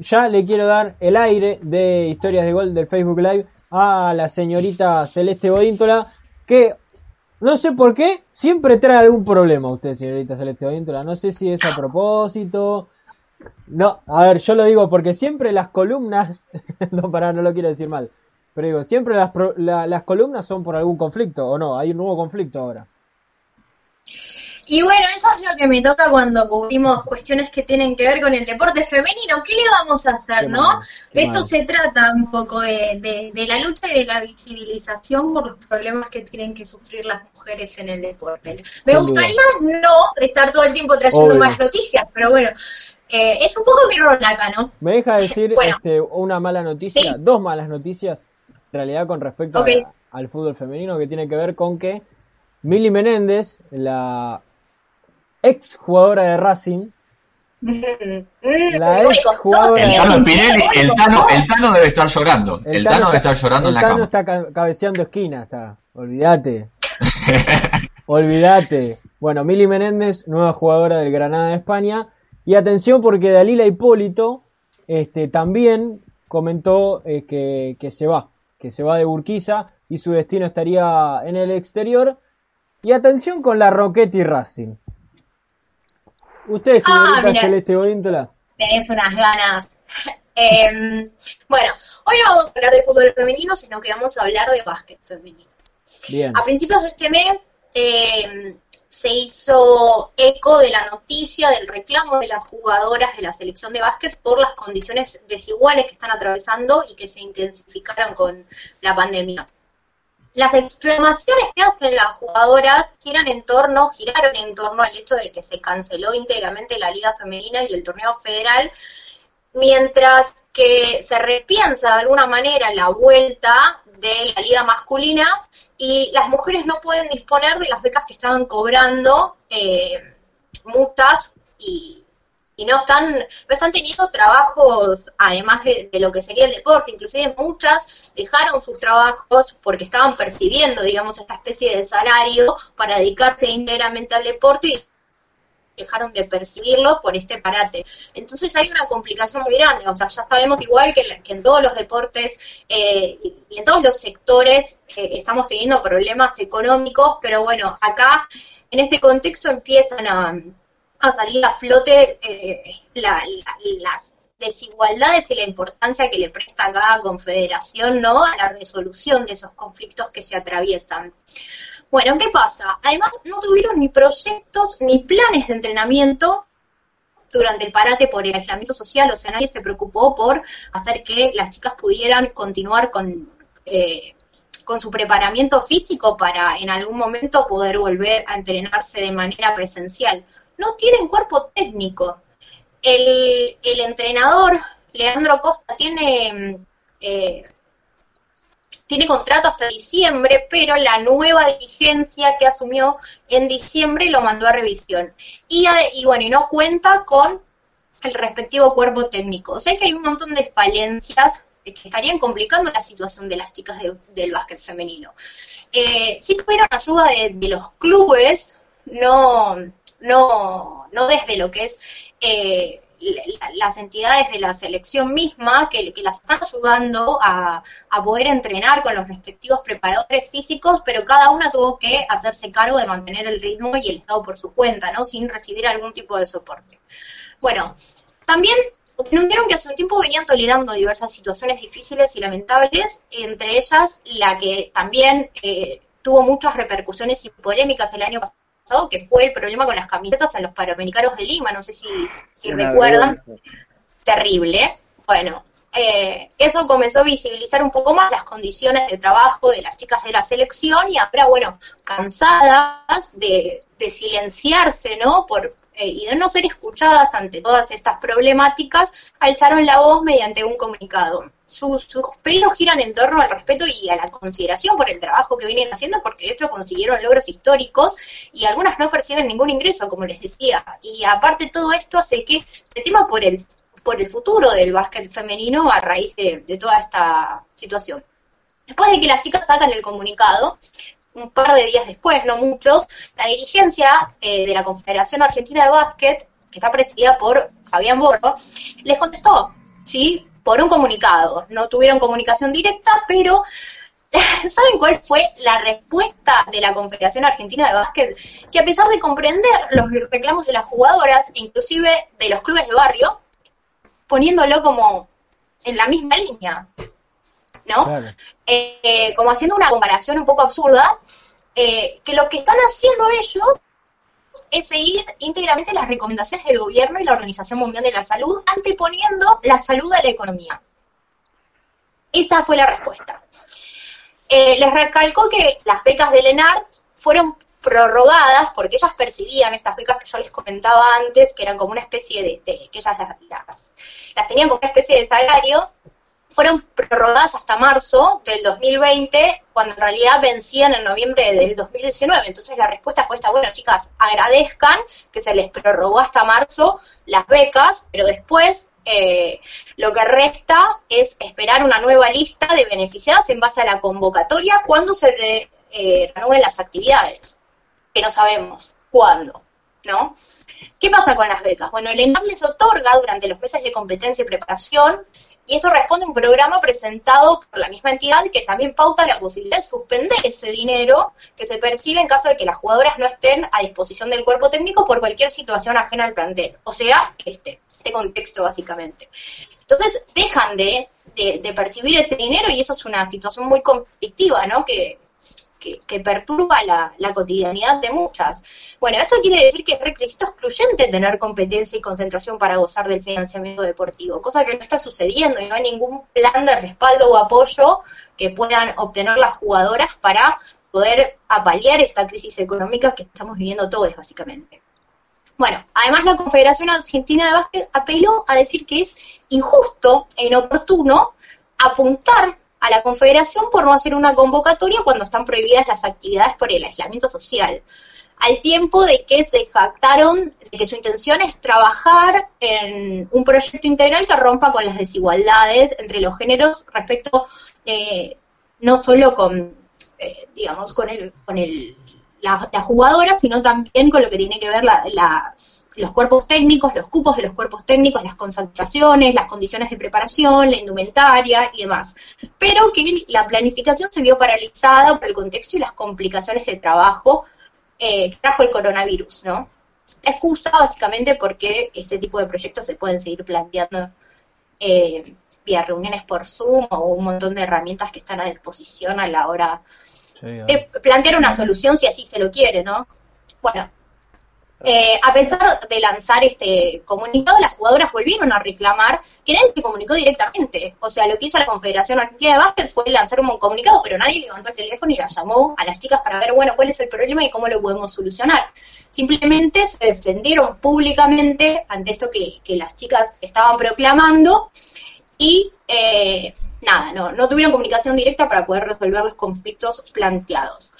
ya le quiero dar el aire de historias de gol del Facebook Live a la señorita Celeste Bodíntola, que no sé por qué siempre trae algún problema usted, señorita Celeste Bodíntola. No sé si es a propósito. No, a ver, yo lo digo porque siempre las columnas, no para, no lo quiero decir mal, pero digo, siempre las, las columnas son por algún conflicto, ¿o no? Hay un nuevo conflicto ahora. Y bueno, eso es lo que me toca cuando cubrimos cuestiones que tienen que ver con el deporte femenino. ¿Qué le vamos a hacer, no? de esto se trata un poco de, de, la lucha y de la visibilización por los problemas que tienen que sufrir las mujeres en el deporte. Me gustaría no estar todo el tiempo trayendo más noticias, pero bueno, eh, es un poco mi rol acá, ¿no? ¿Me deja decir este, una mala noticia? Dos malas noticias, en realidad, con respecto al fútbol femenino, que tiene que ver con que Mili Menéndez, la ex jugadora de Racing. La ex jugadora el Tano Spinelli, el Tano, el Tano debe estar llorando. El, Tano, debe estar llorando en la cama. El Tano está cabeceando esquina, está. Olvídate. Olvídate. Bueno, Mili Menéndez, nueva jugadora del Granada de España. Y atención porque Dalila Hipólito este, también comentó eh, que, que se va, que se va de Burquiza y su destino estaría en el exterior. Y atención con la Roquetti Racing. ¿Usted, ah, señorita Celeste Bolíntola? Tenés unas ganas. Em, bueno, hoy no vamos a hablar de fútbol femenino, sino que vamos a hablar de básquet femenino. Bien. A principios de este mes em, se hizo eco de la noticia del reclamo de las jugadoras de la selección de básquet por las condiciones desiguales que están atravesando y que se intensificaron con la pandemia las exclamaciones que hacen las jugadoras giran en torno, giraron en torno al hecho de que se canceló íntegramente la Liga Femenina y el torneo federal, mientras que se repiensa de alguna manera la vuelta de la liga masculina y las mujeres no pueden disponer de las becas que estaban cobrando eh, muchas y y no están, no están teniendo trabajos además de, lo que sería el deporte, inclusive muchas dejaron sus trabajos porque estaban percibiendo, digamos, esta especie de salario para dedicarse íntegramente al deporte y dejaron de percibirlo por este parate. Entonces hay una complicación muy grande, o sea, ya sabemos igual que, en todos los deportes eh, y en todos los sectores eh, estamos teniendo problemas económicos, pero bueno, acá en este contexto empiezan a a salir a flote eh, las desigualdades y la importancia que le presta cada confederación ¿no? a la resolución de esos conflictos que se atraviesan. Bueno, ¿qué pasa? Además, no tuvieron ni proyectos ni planes de entrenamiento durante el parate por el aislamiento social, o sea, nadie se preocupó por hacer que las chicas pudieran continuar con, eh, con su preparamiento físico para en algún momento poder volver a entrenarse de manera presencial no tienen cuerpo técnico. El, entrenador, Leandro Costa, tiene, eh, tiene contrato hasta diciembre, pero la nueva dirigencia que asumió en diciembre lo mandó a revisión. Y, bueno, y no cuenta con el respectivo cuerpo técnico. O sea que hay un montón de falencias que estarían complicando la situación de las chicas del básquet femenino. Eh, sí tuvieron ayuda de los clubes, no, no, no desde lo que es eh, las entidades de la selección misma que, las están ayudando a, a, poder entrenar con los respectivos preparadores físicos, pero cada una tuvo que hacerse cargo de mantener el ritmo y el estado por su cuenta, ¿no? Sin recibir algún tipo de soporte. Bueno, también denunciaron que hace un tiempo venían tolerando diversas situaciones difíciles y lamentables, entre ellas la que también eh, tuvo muchas repercusiones y polémicas el año pasado que fue el problema con las camisetas a los Panamericanos de Lima, no sé si, si recuerdan. Terrible. Bueno, eh, eso comenzó a visibilizar un poco más las condiciones de trabajo de las chicas de la selección y ahora, bueno, cansadas de, de silenciarse, ¿no? Por, eh, y de no ser escuchadas ante todas estas problemáticas, alzaron la voz mediante un comunicado. Sus, pedidos giran en torno al respeto y a la consideración por el trabajo que vienen haciendo, porque de hecho consiguieron logros históricos y algunas no perciben ningún ingreso, como les decía. Y aparte todo esto hace que se tema por el, por el futuro del básquet femenino a raíz de, de toda esta situación. Después de que las chicas sacan el comunicado, un par de días después, no muchos, la dirigencia eh, de la Confederación Argentina de Básquet, que está presidida por Fabián Borro, les contestó ¿sí? Por un comunicado. No tuvieron comunicación directa, pero ¿saben cuál fue la respuesta de la Confederación Argentina de Básquet? Que a pesar de comprender los reclamos de las jugadoras, e inclusive de los clubes de barrio, poniéndolo como en la misma línea, ¿no? Eh, como haciendo una comparación un poco absurda, eh, que lo que están haciendo ellos es seguir íntegramente las recomendaciones del gobierno y la Organización Mundial de la Salud, anteponiendo la salud a la economía. Esa fue la respuesta. Eh, les recalcó que las becas de Lenart fueron prorrogadas porque ellas percibían estas becas que yo les comentaba antes, que eran como una especie de, que ellas las, tenían como una especie de salario, fueron prorrogadas hasta marzo del 2020, cuando en realidad vencían en noviembre del 2019. Entonces la respuesta fue esta, bueno chicas, agradezcan que se les prorrogó hasta marzo las becas, pero después eh, lo que resta es esperar una nueva lista de beneficiadas en base a la convocatoria cuando se eh, reanuden las actividades, que no sabemos cuándo, ¿no? ¿Qué pasa con las becas? Bueno, el ENAR les otorga durante los meses de competencia y preparación y esto responde a un programa presentado por la misma entidad que también pauta la posibilidad de suspender ese dinero que se percibe en caso de que las jugadoras no estén a disposición del cuerpo técnico por cualquier situación ajena al plantel, o sea, esté este contexto básicamente. Entonces dejan de, percibir ese dinero y eso es una situación muy conflictiva, ¿no? Que, que, perturba la, cotidianidad de muchas. Bueno, esto quiere decir que es requisito excluyente tener competencia y concentración para gozar del financiamiento deportivo, cosa que no está sucediendo y no hay ningún plan de respaldo o apoyo que puedan obtener las jugadoras para poder apalear esta crisis económica que estamos viviendo todos, básicamente. Bueno, además la Confederación Argentina de Básquet apeló a decir que es injusto e inoportuno apuntar a la Confederación por no hacer una convocatoria cuando están prohibidas las actividades por el aislamiento social, al tiempo de que se jactaron de que su intención es trabajar en un proyecto integral que rompa con las desigualdades entre los géneros respecto eh, no solo con, eh, digamos, con el, con el las la jugadoras, sino también con lo que tiene que ver las, los cuerpos técnicos, los cupos de los cuerpos técnicos, las concentraciones, las condiciones de preparación, la indumentaria y demás. Pero que la planificación se vio paralizada por el contexto y las complicaciones de trabajo eh, que trajo el coronavirus, ¿no? Excusa básicamente porque este tipo de proyectos se pueden seguir planteando eh, vía reuniones por Zoom o un montón de herramientas que están a disposición a la hora eh, plantear una solución si así se lo quiere, ¿no? Bueno, eh, a pesar de lanzar este comunicado, las jugadoras volvieron a reclamar que nadie se comunicó directamente. O sea, lo que hizo la Confederación Argentina de Básquet fue lanzar un comunicado, pero nadie levantó el teléfono y las llamó a las chicas para ver, bueno, cuál es el problema y cómo lo podemos solucionar. Simplemente se defendieron públicamente ante esto que, las chicas estaban proclamando y eh, nada, no, no tuvieron comunicación directa para poder resolver los conflictos planteados.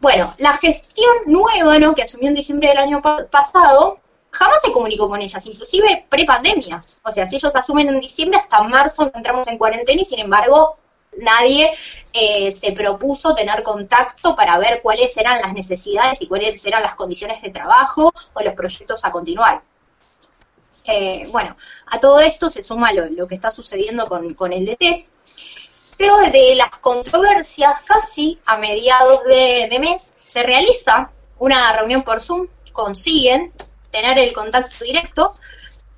Bueno, la gestión nueva, ¿no? Que asumió en diciembre del año pasado, jamás se comunicó con ellas, inclusive pre-pandemia. O sea, si ellos asumen en diciembre, hasta marzo entramos en cuarentena y sin embargo nadie eh, se propuso tener contacto para ver cuáles eran las necesidades y cuáles eran las condiciones de trabajo o los proyectos a continuar. Eh, bueno, a todo esto se suma lo, que está sucediendo con, el DT. Luego de las controversias, casi a mediados de, de mes, se realiza una reunión por Zoom, consiguen tener el contacto directo.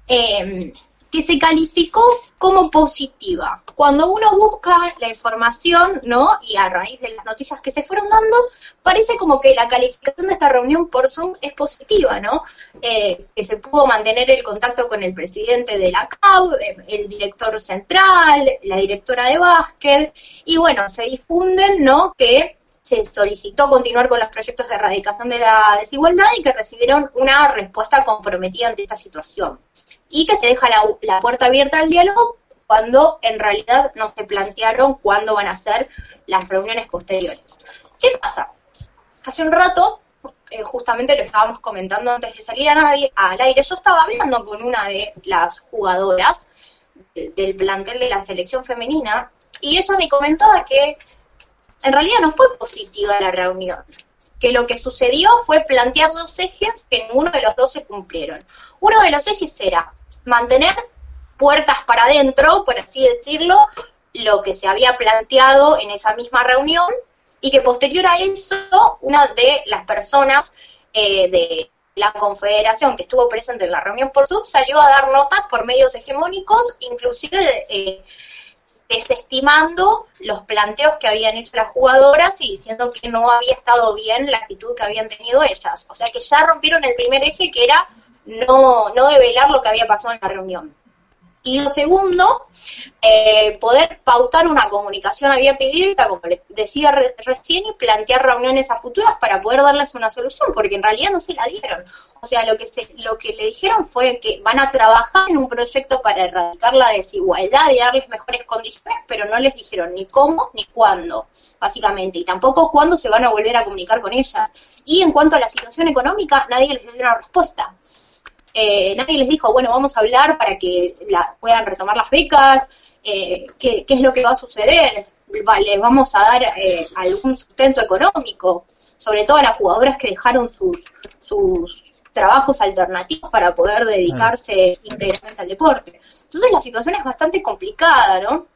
Eh, que se calificó como positiva. Cuando uno busca la información, ¿no? Y a raíz de las noticias que se fueron dando, parece como que la calificación de esta reunión por Zoom es positiva, ¿no? Eh, que se pudo mantener el contacto con el presidente de la CAB, eh, el director central, la directora de básquet, y bueno, se difunden, ¿no? Que se solicitó continuar con los proyectos de erradicación de la desigualdad y que recibieron una respuesta comprometida ante esta situación. Y que se deja la, puerta abierta al diálogo cuando en realidad no se plantearon cuándo van a ser las reuniones posteriores. ¿Qué pasa? Hace un rato, eh, justamente lo estábamos comentando antes de salir a nadie, al aire, yo estaba hablando con una de las jugadoras del plantel de la selección femenina y ella me comentaba que en realidad no fue positiva la reunión, que lo que sucedió fue plantear dos ejes que ninguno de los dos se cumplieron. Uno de los ejes era mantener puertas para adentro, por así decirlo, lo que se había planteado en esa misma reunión y que posterior a eso, una de las personas eh, de la confederación que estuvo presente en la reunión por sub salió a dar notas por medios hegemónicos, inclusive eh, desestimando los planteos que habían hecho las jugadoras y diciendo que no había estado bien la actitud que habían tenido ellas. O sea que ya rompieron el primer eje que era no, no develar lo que había pasado en la reunión. Y lo segundo, eh, poder pautar una comunicación abierta y directa, como les decía recién, y plantear reuniones a futuras para poder darles una solución, porque en realidad no se la dieron. O sea, lo que, se, lo que le dijeron fue que van a trabajar en un proyecto para erradicar la desigualdad y darles mejores condiciones, pero no les dijeron ni cómo ni cuándo, básicamente, y tampoco cuándo se van a volver a comunicar con ellas. Y en cuanto a la situación económica, nadie les dio una respuesta. Eh, nadie les dijo, bueno, vamos a hablar para que la, puedan retomar las becas, eh, qué, es lo que va a suceder, les vamos a dar eh, algún sustento económico, sobre todo a las jugadoras que dejaron sus, sus trabajos alternativos para poder dedicarse íntegramente al deporte. Entonces la situación es bastante complicada, ¿no?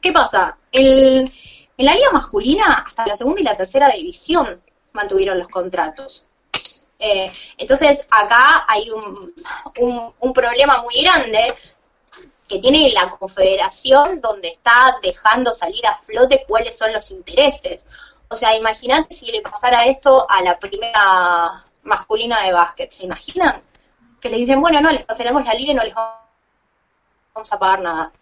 ¿Qué pasa? en la liga masculina, hasta la segunda y la tercera división mantuvieron los contratos. Eh, entonces, acá hay un, un, problema muy grande que tiene la confederación donde está dejando salir a flote cuáles son los intereses. O sea, imagínate si le pasara esto a la primera masculina de básquet, ¿se imaginan? Que le dicen, bueno, no, les pasaremos la liga y no les vamos a pagar nada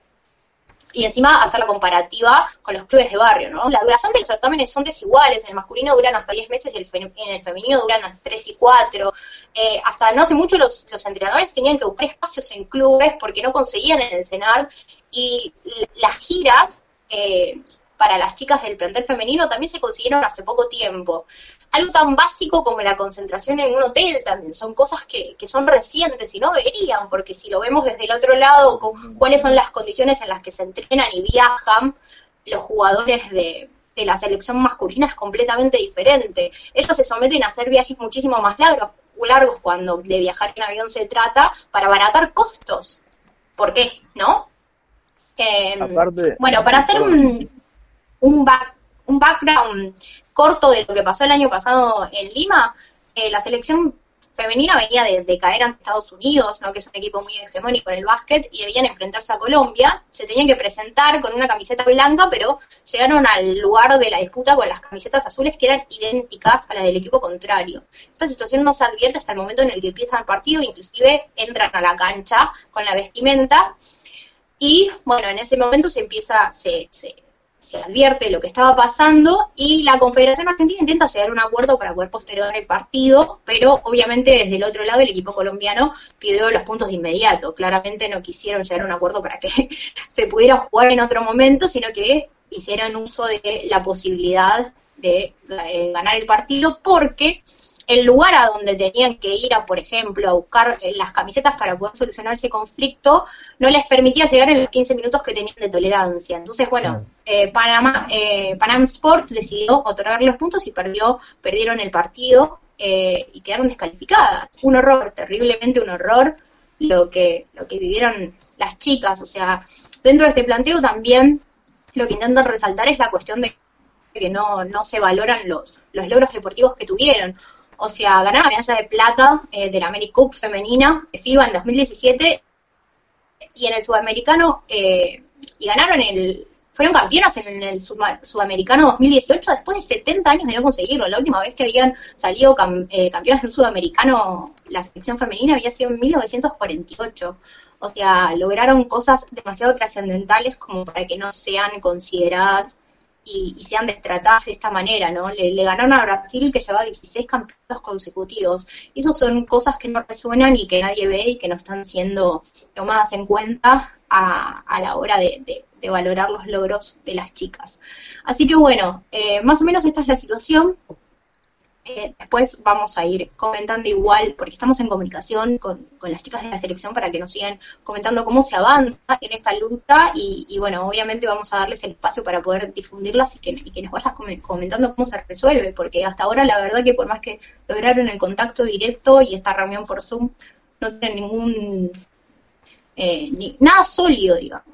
y encima hacer la comparativa con los clubes de barrio, ¿no? La duración de los certámenes son desiguales, en el masculino duran hasta 10 meses y en el femenino duran hasta 3 y 4. Eh, hasta no hace mucho los, entrenadores tenían que buscar espacios en clubes porque no conseguían en el CENAR y las giras eh, para las chicas del plantel femenino también se consiguieron hace poco tiempo. Algo tan básico como la concentración en un hotel también, son cosas que, que son recientes y no deberían, porque si lo vemos desde el otro lado, cuáles son las condiciones en las que se entrenan y viajan los jugadores de, de la selección masculina es completamente diferente. Ellos se someten a hacer viajes muchísimo más largos, largos cuando de viajar en avión se trata, para abaratar costos. ¿Por qué? ¿No? Eh, bueno, para hacer un, un, un background corto de lo que pasó el año pasado en Lima, eh, la selección femenina venía de, caer ante Estados Unidos, ¿no? que es un equipo muy hegemónico en el básquet, y debían enfrentarse a Colombia. Se tenían que presentar con una camiseta blanca, pero llegaron al lugar de la disputa con las camisetas azules que eran idénticas a las del equipo contrario. Esta situación no se advierte hasta el momento en el que empieza el partido, inclusive entran a la cancha con la vestimenta. Y bueno, en ese momento se empieza, se, se se advierte lo que estaba pasando y la Confederación Argentina intenta llegar a un acuerdo para poder postergar el partido, pero obviamente desde el otro lado el equipo colombiano pidió los puntos de inmediato. Claramente no quisieron llegar a un acuerdo para que se pudiera jugar en otro momento, sino que hicieran uso de la posibilidad de eh, ganar el partido porque el lugar a donde tenían que ir a, por ejemplo, a buscar eh, las camisetas para poder solucionar ese conflicto, no les permitía llegar en los 15 minutos que tenían de tolerancia. Entonces, bueno, eh, Panamá, eh, Panam Sport decidió otorgar los puntos y perdió, perdieron el partido eh, y quedaron descalificadas. Un horror, terriblemente un horror lo que, lo que vivieron las chicas. O sea, dentro de este planteo también lo que intentan resaltar es la cuestión de que no, no se valoran los, los logros deportivos que tuvieron o sea, ganaron la medalla de plata eh, de la AmeriCup femenina FIBA en 2017 y en el sudamericano, eh, y ganaron el, fueron campeonas en el sudamericano 2018 después de 70 años de no conseguirlo. La última vez que habían salido eh, campeonas del sudamericano, la selección femenina había sido en 1948. O sea, lograron cosas demasiado trascendentales como para que no sean consideradas y, sean destratadas de esta manera, ¿no? Le, ganaron a Brasil que lleva 16 campeonatos consecutivos. Y eso son cosas que no resuenan y que nadie ve y que no están siendo tomadas en cuenta a, la hora de, valorar los logros de las chicas. Así que bueno, eh, más o menos esta es la situación. Eh, después vamos a ir comentando igual, porque estamos en comunicación con, las chicas de la selección para que nos sigan comentando cómo se avanza en esta lucha y, bueno, obviamente vamos a darles el espacio para poder difundirlas y que, que nos vayas comentando cómo se resuelve, porque hasta ahora la verdad que por más que lograron el contacto directo y esta reunión por Zoom, no tienen ningún eh, ni, nada sólido, digamos.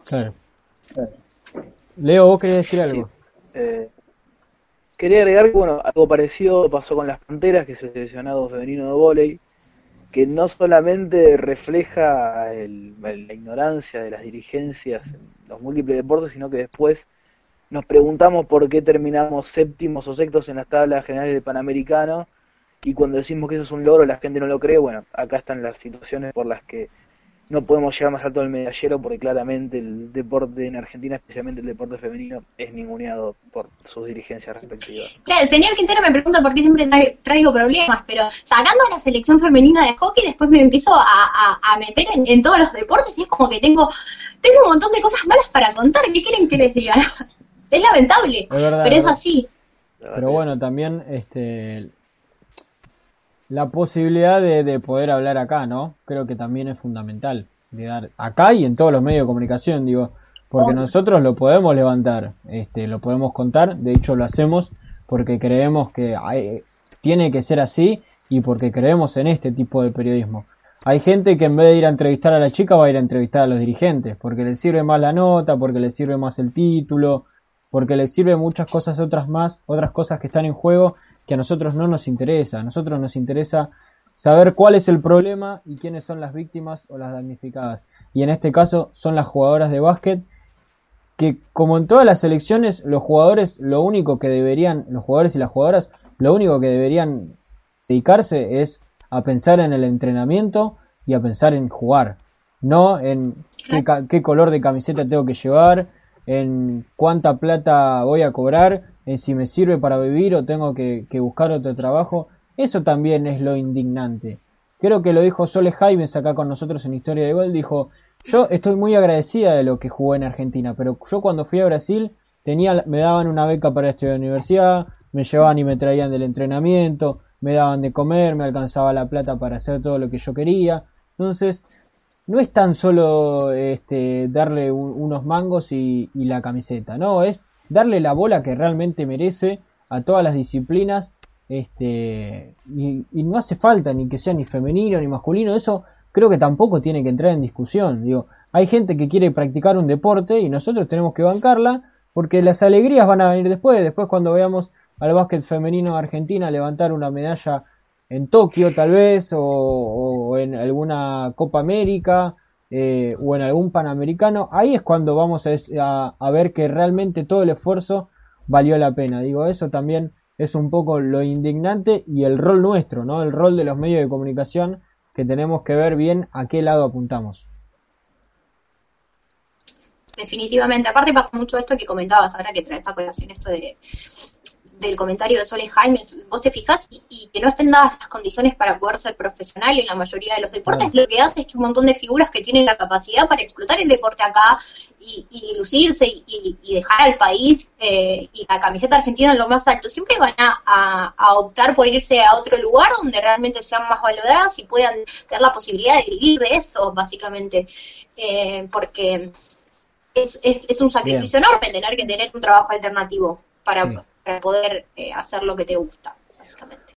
Leo, vos querés decir algo. Eh, quería agregar que, bueno, algo parecido pasó con las Panteras, que es el seleccionado femenino de volei, que no solamente refleja la ignorancia de las dirigencias en los múltiples deportes, sino que después nos preguntamos por qué terminamos séptimos o sextos en las tablas generales del Panamericano y cuando decimos que eso es un logro la gente no lo cree, bueno, acá están las situaciones por las que no podemos llegar más alto del medallero porque claramente el deporte en Argentina, especialmente el deporte femenino, es ninguneado por sus dirigencias respectivas. Claro, el señor Quintero me pregunta por qué siempre traigo problemas, pero sacando la selección femenina de hockey, después me empiezo a, meter en, todos los deportes y es como que tengo, tengo un montón de cosas malas para contar. ¿Qué quieren que les diga? es lamentable, pero es así. Pero bueno, también este la posibilidad de, poder hablar acá, ¿no? Creo que también es fundamental. De dar acá y en todos los medios de comunicación, digo, porque nosotros lo podemos levantar, este, lo podemos contar, de hecho lo hacemos porque creemos que tiene que ser así y porque creemos en este tipo de periodismo. Hay gente que en vez de ir a entrevistar a la chica va a ir a entrevistar a los dirigentes, porque le sirve más la nota, porque le sirve más el título, porque le sirve muchas cosas otras más, otras cosas que están en juego que a nosotros no nos interesa. A nosotros nos interesa saber cuál es el problema y quiénes son las víctimas o las damnificadas. Y en este caso son las jugadoras de básquet que como en todas las elecciones los jugadores lo único que deberían, los jugadores y las jugadoras, lo único que deberían dedicarse es a pensar en el entrenamiento y a pensar en jugar, no en qué, qué color de camiseta tengo que llevar, en cuánta plata voy a cobrar, en si me sirve para vivir o tengo que, buscar otro trabajo. Eso también es lo indignante. Creo que lo dijo Sole Jaimes acá con nosotros en Historia de Gol. Dijo, yo estoy muy agradecida de lo que jugué en Argentina, pero yo cuando fui a Brasil tenía, me daban una beca para estudiar universidad, me llevaban y me traían del entrenamiento, me daban de comer, me alcanzaba la plata para hacer todo lo que yo quería. Entonces, no es tan solo este, darle unos mangos y, la camiseta, no, es darle la bola que realmente merece a todas las disciplinas este, y, no hace falta ni que sea ni femenino ni masculino, eso creo que tampoco tiene que entrar en discusión. Digo, hay gente que quiere practicar un deporte y nosotros tenemos que bancarla porque las alegrías van a venir después, después cuando veamos al básquet femenino de Argentina levantar una medalla en Tokio tal vez, o, en alguna Copa América, eh, o en algún Panamericano, ahí es cuando vamos a, a, ver que realmente todo el esfuerzo valió la pena. Digo, eso también es un poco lo indignante y el rol nuestro, ¿no? El rol de los medios de comunicación que tenemos que ver bien a qué lado apuntamos. Definitivamente, aparte pasa mucho esto que comentabas ahora que trae esta colación esto de del comentario de Sole Jaime, vos te fijás y, que no estén dadas las condiciones para poder ser profesional en la mayoría de los deportes, lo que hace es que un montón de figuras que tienen la capacidad para explotar el deporte acá y, lucirse y, dejar al país eh, y la camiseta argentina en lo más alto, siempre van a, optar por irse a otro lugar donde realmente sean más valoradas y puedan tener la posibilidad de vivir de eso, básicamente, eh, porque es, es, un sacrificio enorme tener que tener un trabajo alternativo para para poder eh, hacer lo que te gusta, básicamente.